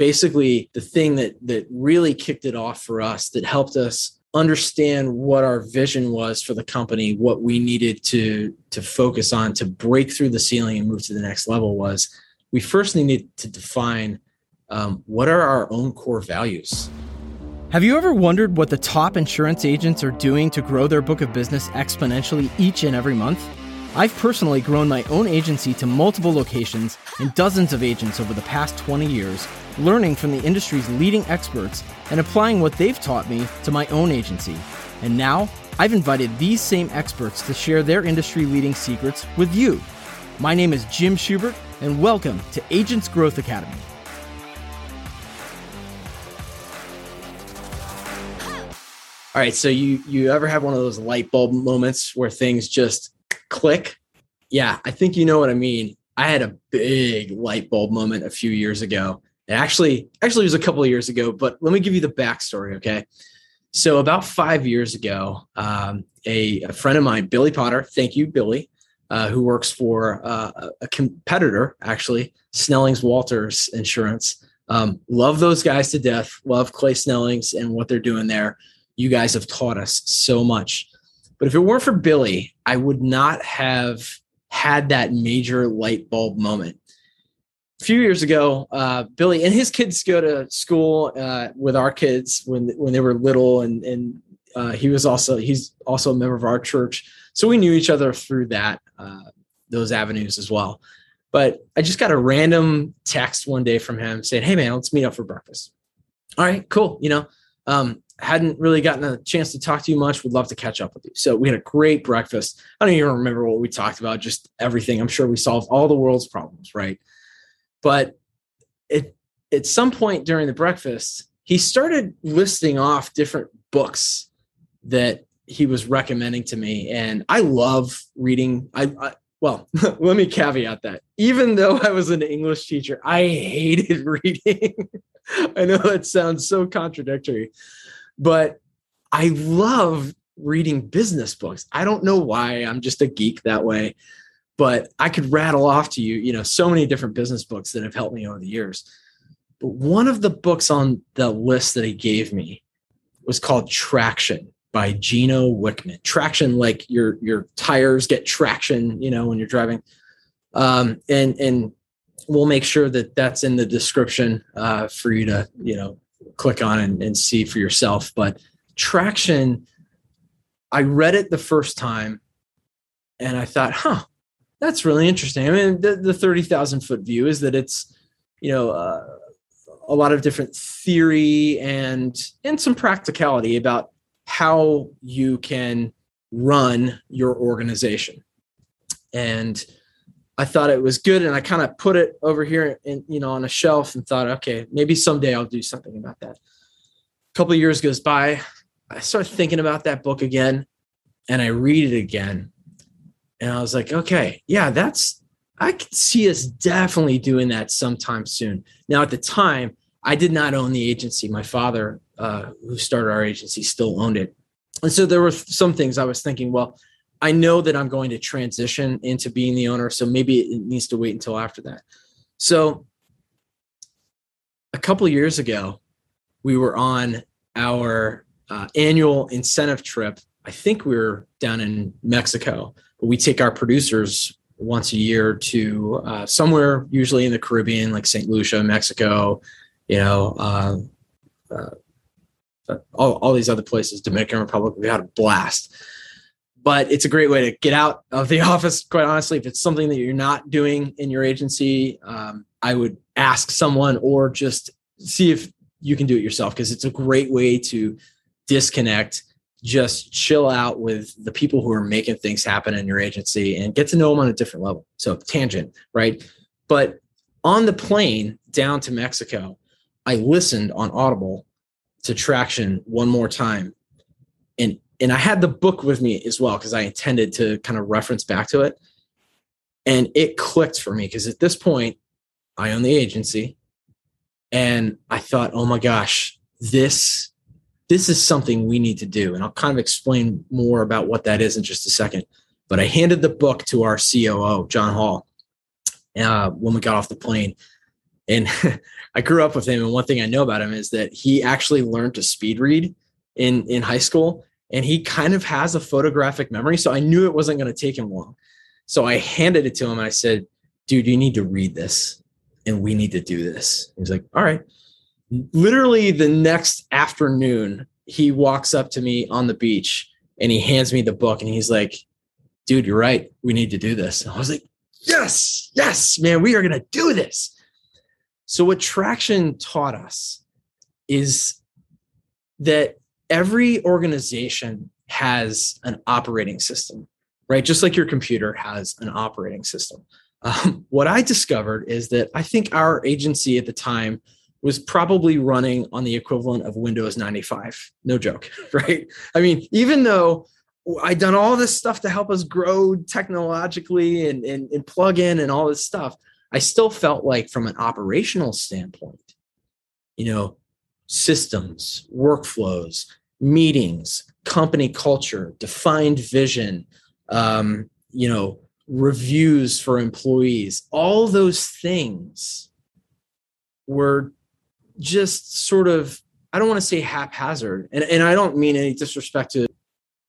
basically the thing that that really kicked it off for us that helped us understand what our vision was for the company what we needed to to focus on to break through the ceiling and move to the next level was we first needed to define um, what are our own core values. Have you ever wondered what the top insurance agents are doing to grow their book of business exponentially each and every month? I've personally grown my own agency to multiple locations and dozens of agents over the past 20 years, learning from the industry's leading experts and applying what they've taught me to my own agency. And now, I've invited these same experts to share their industry leading secrets with you. My name is Jim Schubert, and welcome to Agents Growth Academy. All right, so you you ever have one of those light bulb moments where things just click. Yeah, I think you know what I mean. I had a big light bulb moment a few years ago. It actually, actually, it was a couple of years ago. But let me give you the backstory, okay? So about five years ago, um, a, a, friend of mine, Billy Potter, thank you, Billy, uh, who works for uh, a competitor, actually, Snellings Walters Insurance. Um, love those guys to death. Love Clay Snellings and what they're doing there. You guys have taught us so much. But if it weren't for Billy, I would not have had that major light bulb moment. A few years ago, uh, Billy and his kids go to school uh, with our kids when when they were little, and and uh, he was also he's also a member of our church, so we knew each other through that uh, those avenues as well. But I just got a random text one day from him saying, "Hey man, let's meet up for breakfast." All right, cool. You know, um, hadn't really gotten a chance to talk to you much. Would love to catch up with you. So we had a great breakfast. I don't even remember what we talked about, just everything. I'm sure we solved all the world's problems, right? But it at some point during the breakfast, he started listing off different books that he was recommending to me. And I love reading. I, I well, let me caveat that. Even though I was an English teacher, I hated reading. I know that sounds so contradictory, but I love reading business books. I don't know why. I'm just a geek that way. But I could rattle off to you, you know, so many different business books that have helped me over the years. But one of the books on the list that he gave me was called Traction by Gino Wickman. Traction, like your your tires get traction, you know, when you're driving. Um, and and we'll make sure that that's in the description uh, for you to, you know, click on and, and see for yourself. But traction, I read it the first time and I thought, huh, that's really interesting. I mean, the, the 30,000 foot view is that it's, you know, uh, a lot of different theory and and some practicality about how you can run your organization. And I thought it was good, and I kind of put it over here, and, you know, on a shelf, and thought, okay, maybe someday I'll do something about that. A couple of years goes by, I start thinking about that book again, and I read it again, and I was like, okay, yeah, that's I can see us definitely doing that sometime soon. Now, at the time, I did not own the agency. My father, uh, who started our agency, still owned it, and so there were some things I was thinking, well I know that I'm going to transition into being the owner, so maybe it needs to wait until after that. So a couple years ago, we were on our uh, annual incentive trip. I think we were down in Mexico, but we take our producers once a year to uh, somewhere, usually in the Caribbean, like St. Lucia, Mexico, you know, uh, uh all, all these other places, Dominican Republic. We had a blast but it's a great way to get out of the office quite honestly if it's something that you're not doing in your agency um, i would ask someone or just see if you can do it yourself because it's a great way to disconnect just chill out with the people who are making things happen in your agency and get to know them on a different level so tangent right but on the plane down to mexico i listened on audible to traction one more time and and I had the book with me as well because I intended to kind of reference back to it. And it clicked for me because at this point, I own the agency. And I thought, oh my gosh, this this is something we need to do. And I'll kind of explain more about what that is in just a second. But I handed the book to our COO, John Hall, uh, when we got off the plane. And I grew up with him, and one thing I know about him is that he actually learned to speed read in in high school, and he kind of has a photographic memory. So I knew it wasn't going to take him long. So I handed it to him, and I said, "Dude, you need to read this, and we need to do this." He's like, "All right." Literally the next afternoon, he walks up to me on the beach and he hands me the book, and he's like, "Dude, you're right. We need to do this." And I was like, "Yes, yes, man, we are going to do this." So, what traction taught us is that every organization has an operating system, right? Just like your computer has an operating system. Um, what I discovered is that I think our agency at the time was probably running on the equivalent of Windows 95. No joke, right? I mean, even though I'd done all this stuff to help us grow technologically and, and, and plug in and all this stuff, I still felt like, from an operational standpoint, you know, systems, workflows, meetings, company culture, defined vision, um, you know, reviews for employees, all those things were just sort of, I don't want to say haphazard. And, and I don't mean any disrespect to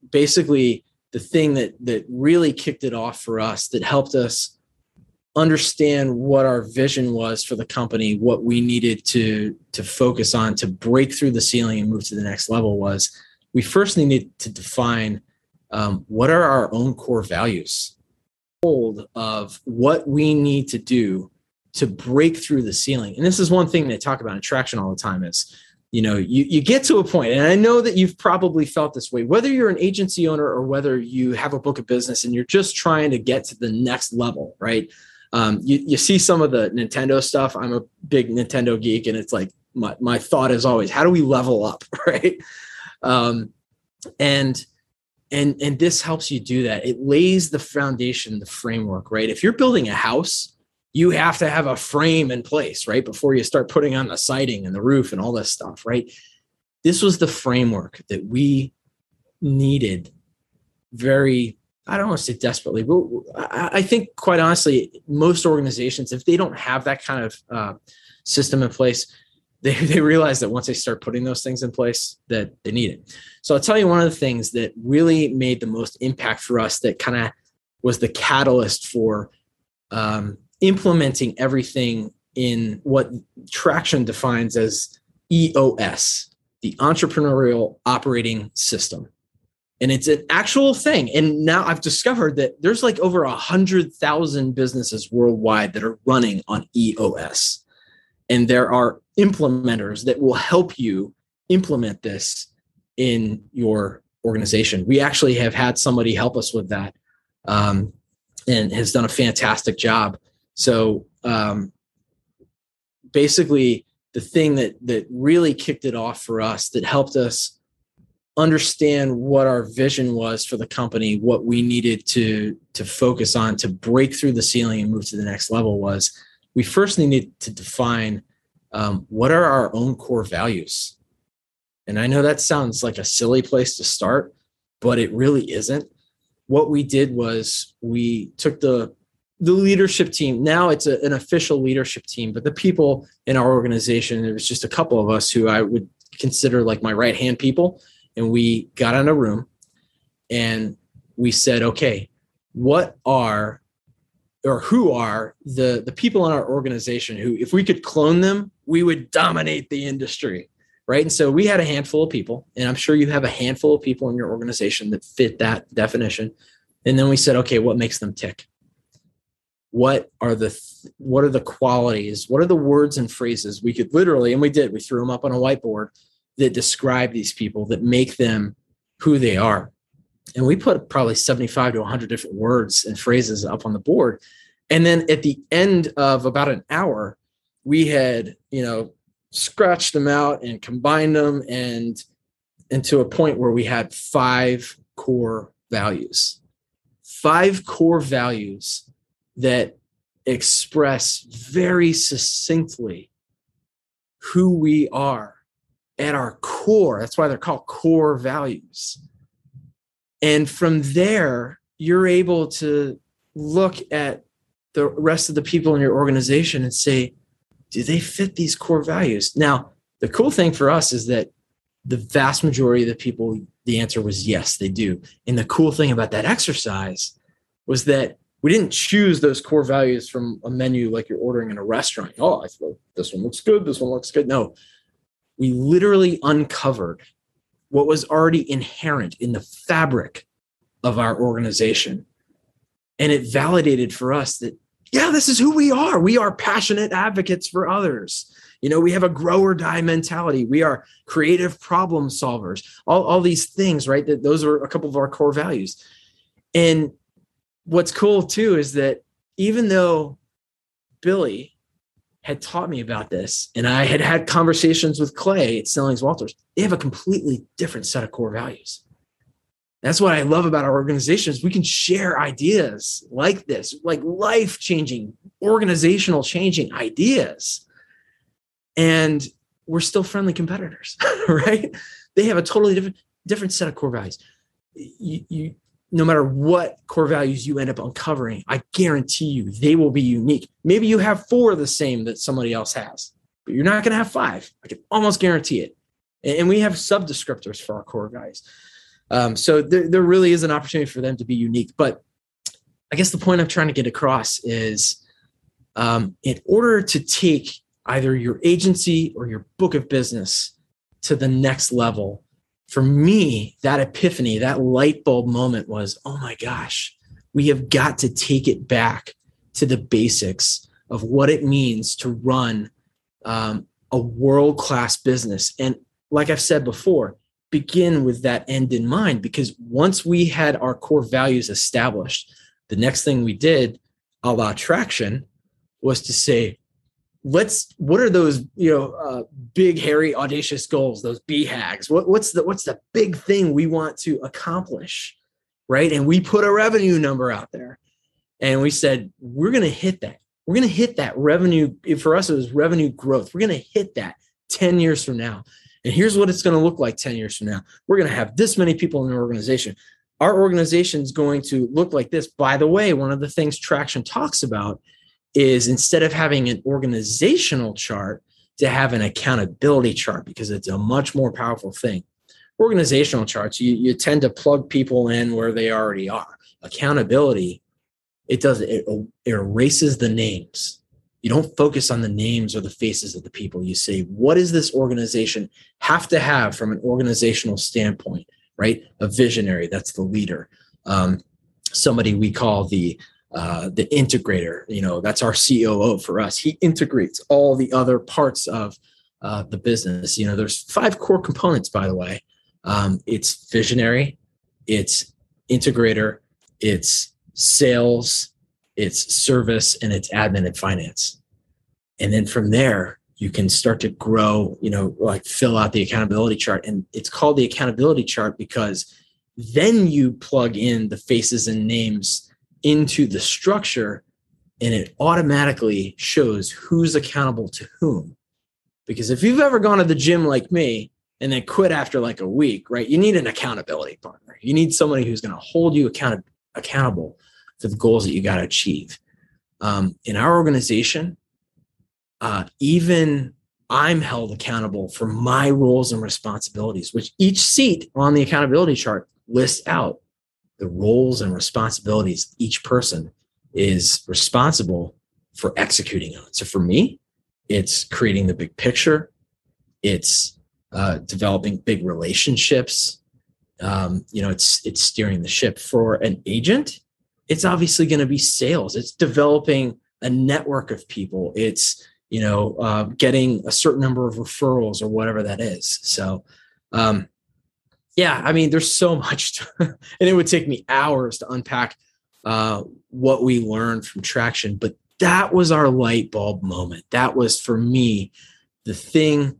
basically the thing that that really kicked it off for us that helped us understand what our vision was for the company what we needed to to focus on to break through the ceiling and move to the next level was we first needed to define um, what are our own core values hold of what we need to do to break through the ceiling and this is one thing they talk about in traction all the time is you know you, you get to a point and i know that you've probably felt this way whether you're an agency owner or whether you have a book of business and you're just trying to get to the next level right um, you, you see some of the Nintendo stuff. I'm a big Nintendo geek, and it's like my, my thought is always, how do we level up, right? Um, and and and this helps you do that. It lays the foundation, the framework, right? If you're building a house, you have to have a frame in place, right, before you start putting on the siding and the roof and all this stuff, right? This was the framework that we needed very I don't want to say desperately, but I think quite honestly, most organizations, if they don't have that kind of uh, system in place, they, they realize that once they start putting those things in place, that they need it. So I'll tell you one of the things that really made the most impact for us that kind of was the catalyst for um, implementing everything in what Traction defines as EOS, the Entrepreneurial Operating System and it's an actual thing. And now I've discovered that there's like over a hundred thousand businesses worldwide that are running on EOS, and there are implementers that will help you implement this in your organization. We actually have had somebody help us with that, um, and has done a fantastic job. So um, basically, the thing that that really kicked it off for us, that helped us understand what our vision was for the company, what we needed to to focus on to break through the ceiling and move to the next level was we first needed to define um, what are our own core values. And I know that sounds like a silly place to start, but it really isn't. What we did was we took the the leadership team. Now it's a, an official leadership team, but the people in our organization, it was just a couple of us who I would consider like my right hand people and we got in a room and we said, okay, what are or who are the the people in our organization who if we could clone them, we would dominate the industry. Right. And so we had a handful of people, and I'm sure you have a handful of people in your organization that fit that definition. And then we said, okay, what makes them tick? What are the what are the qualities? What are the words and phrases we could literally, and we did, we threw them up on a whiteboard that describe these people that make them who they are. And we put probably 75 to 100 different words and phrases up on the board. And then at the end of about an hour, we had, you know, scratched them out and combined them and into a point where we had five core values. Five core values that express very succinctly who we are at our core. That's why they're called core values. And from there, you're able to look at the rest of the people in your organization and say, do they fit these core values? Now, the cool thing for us is that the vast majority of the people, the answer was yes, they do. And the cool thing about that exercise was that we didn't choose those core values from a menu like you're ordering in a restaurant. Oh, I thought this one looks good. This one looks good. No, we literally uncovered what was already inherent in the fabric of our organization. And it validated for us that, yeah, this is who we are. We are passionate advocates for others. You know, we have a grow or die mentality. We are creative problem solvers. All, all these things, right? That those are a couple of our core values. And what's cool too is that even though Billy had taught me about this and I had had conversations with Clay at Snellings Walters, they have a completely different set of core values. That's what I love about our organizations. We can share ideas like this, like life changing, organizational changing ideas. And we're still friendly competitors, right? They have a totally different different set of core values. You, you no matter what core values you end up uncovering, I guarantee you they will be unique. Maybe you have four of the same that somebody else has, but you're not going to have five. I can almost guarantee it. And we have sub descriptors for our core values. Um, so there, there really is an opportunity for them to be unique. But I guess the point I'm trying to get across is um, in order to take either your agency or your book of business to the next level, for me, that epiphany, that light bulb moment was, oh my gosh, we have got to take it back to the basics of what it means to run um, a world class business. And like I've said before, begin with that end in mind because once we had our core values established, the next thing we did, a la traction, was to say, let's what are those you know uh, big hairy audacious goals those BHAGs what, what's the what's the big thing we want to accomplish right? And we put a revenue number out there. And we said we're going to hit that. We're going to hit that revenue for us it was revenue growth we're going to hit that 10 years from now. And here's what it's going to look like 10 years from now. We're going to have this many people in an organization. Our organization is going to look like this. By the way one of the things traction talks about is instead of having an organizational chart to have an accountability chart because it's a much more powerful thing. Organizational charts you, you tend to plug people in where they already are. Accountability it does it, it erases the names. You don't focus on the names or the faces of the people. You say what does this organization have to have from an organizational standpoint right? A visionary that's the leader. Um, somebody we call the uh, the integrator. You know, that's our COO for us. He integrates all the other parts of uh, the business. You know, there's five core components, by the way. Um, it's visionary, it's integrator, it's sales, it's service, and it's admin and finance. And then from there, you can start to grow, you know, like fill out the accountability chart. And it's called the accountability chart because then you plug in the faces and names into the structure and it automatically shows who's accountable to whom. Because if you've ever gone to the gym like me and then quit after like a week, right, you need an accountability partner. You need somebody who's going to hold you account- accountable for the goals that you got to achieve. Um, in our organization, uh, even I'm held accountable for my roles and responsibilities, which each seat on the accountability chart lists out the roles and responsibilities each person is responsible for executing on. So for me, it's creating the big picture, it's uh, developing big relationships. Um, you know, it's it's steering the ship. For an agent, it's obviously going to be sales. It's developing a network of people. It's you know uh, getting a certain number of referrals or whatever that is. So um, yeah, I mean, there's so much, to, and it would take me hours to unpack uh, what we learned from traction. But that was our light bulb moment. That was for me the thing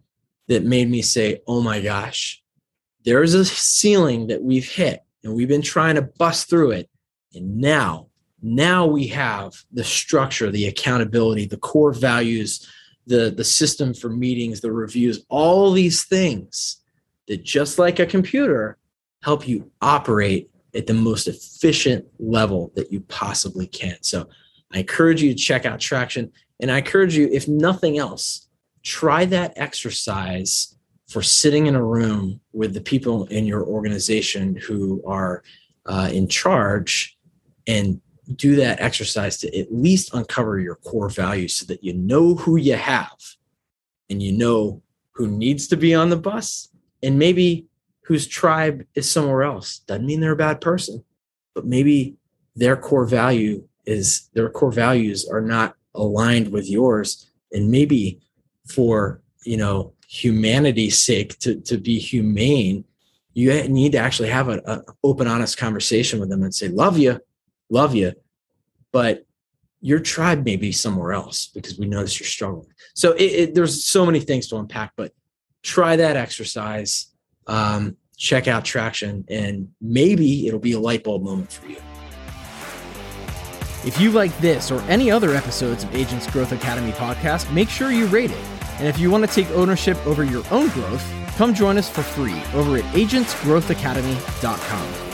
that made me say, oh my gosh, there's a ceiling that we've hit and we've been trying to bust through it. And now, now we have the structure, the accountability, the core values, the, the system for meetings, the reviews, all these things that just like a computer help you operate at the most efficient level that you possibly can so I encourage you to check out Traction. And I encourage you, if nothing else, try that exercise for sitting in a room with the people in your organization who are uh, in charge and do that exercise to at least uncover your core values so that you know who you have and you know who needs to be on the bus and maybe whose tribe is somewhere else. Doesn't mean they're a bad person, but maybe their core value is their core values are not aligned with yours. And maybe for, you know, humanity's sake to, to be humane, you need to actually have an open, honest conversation with them and say, love you, love you. But your tribe may be somewhere else because we notice you're struggling. So it, it, there's so many things to unpack, but try that exercise. Um, check out Traction, and maybe it'll be a light bulb moment for you. If you like this or any other episodes of Agents Growth Academy podcast, make sure you rate it. And if you want to take ownership over your own growth, come join us for free over at agentsgrowthacademy.com.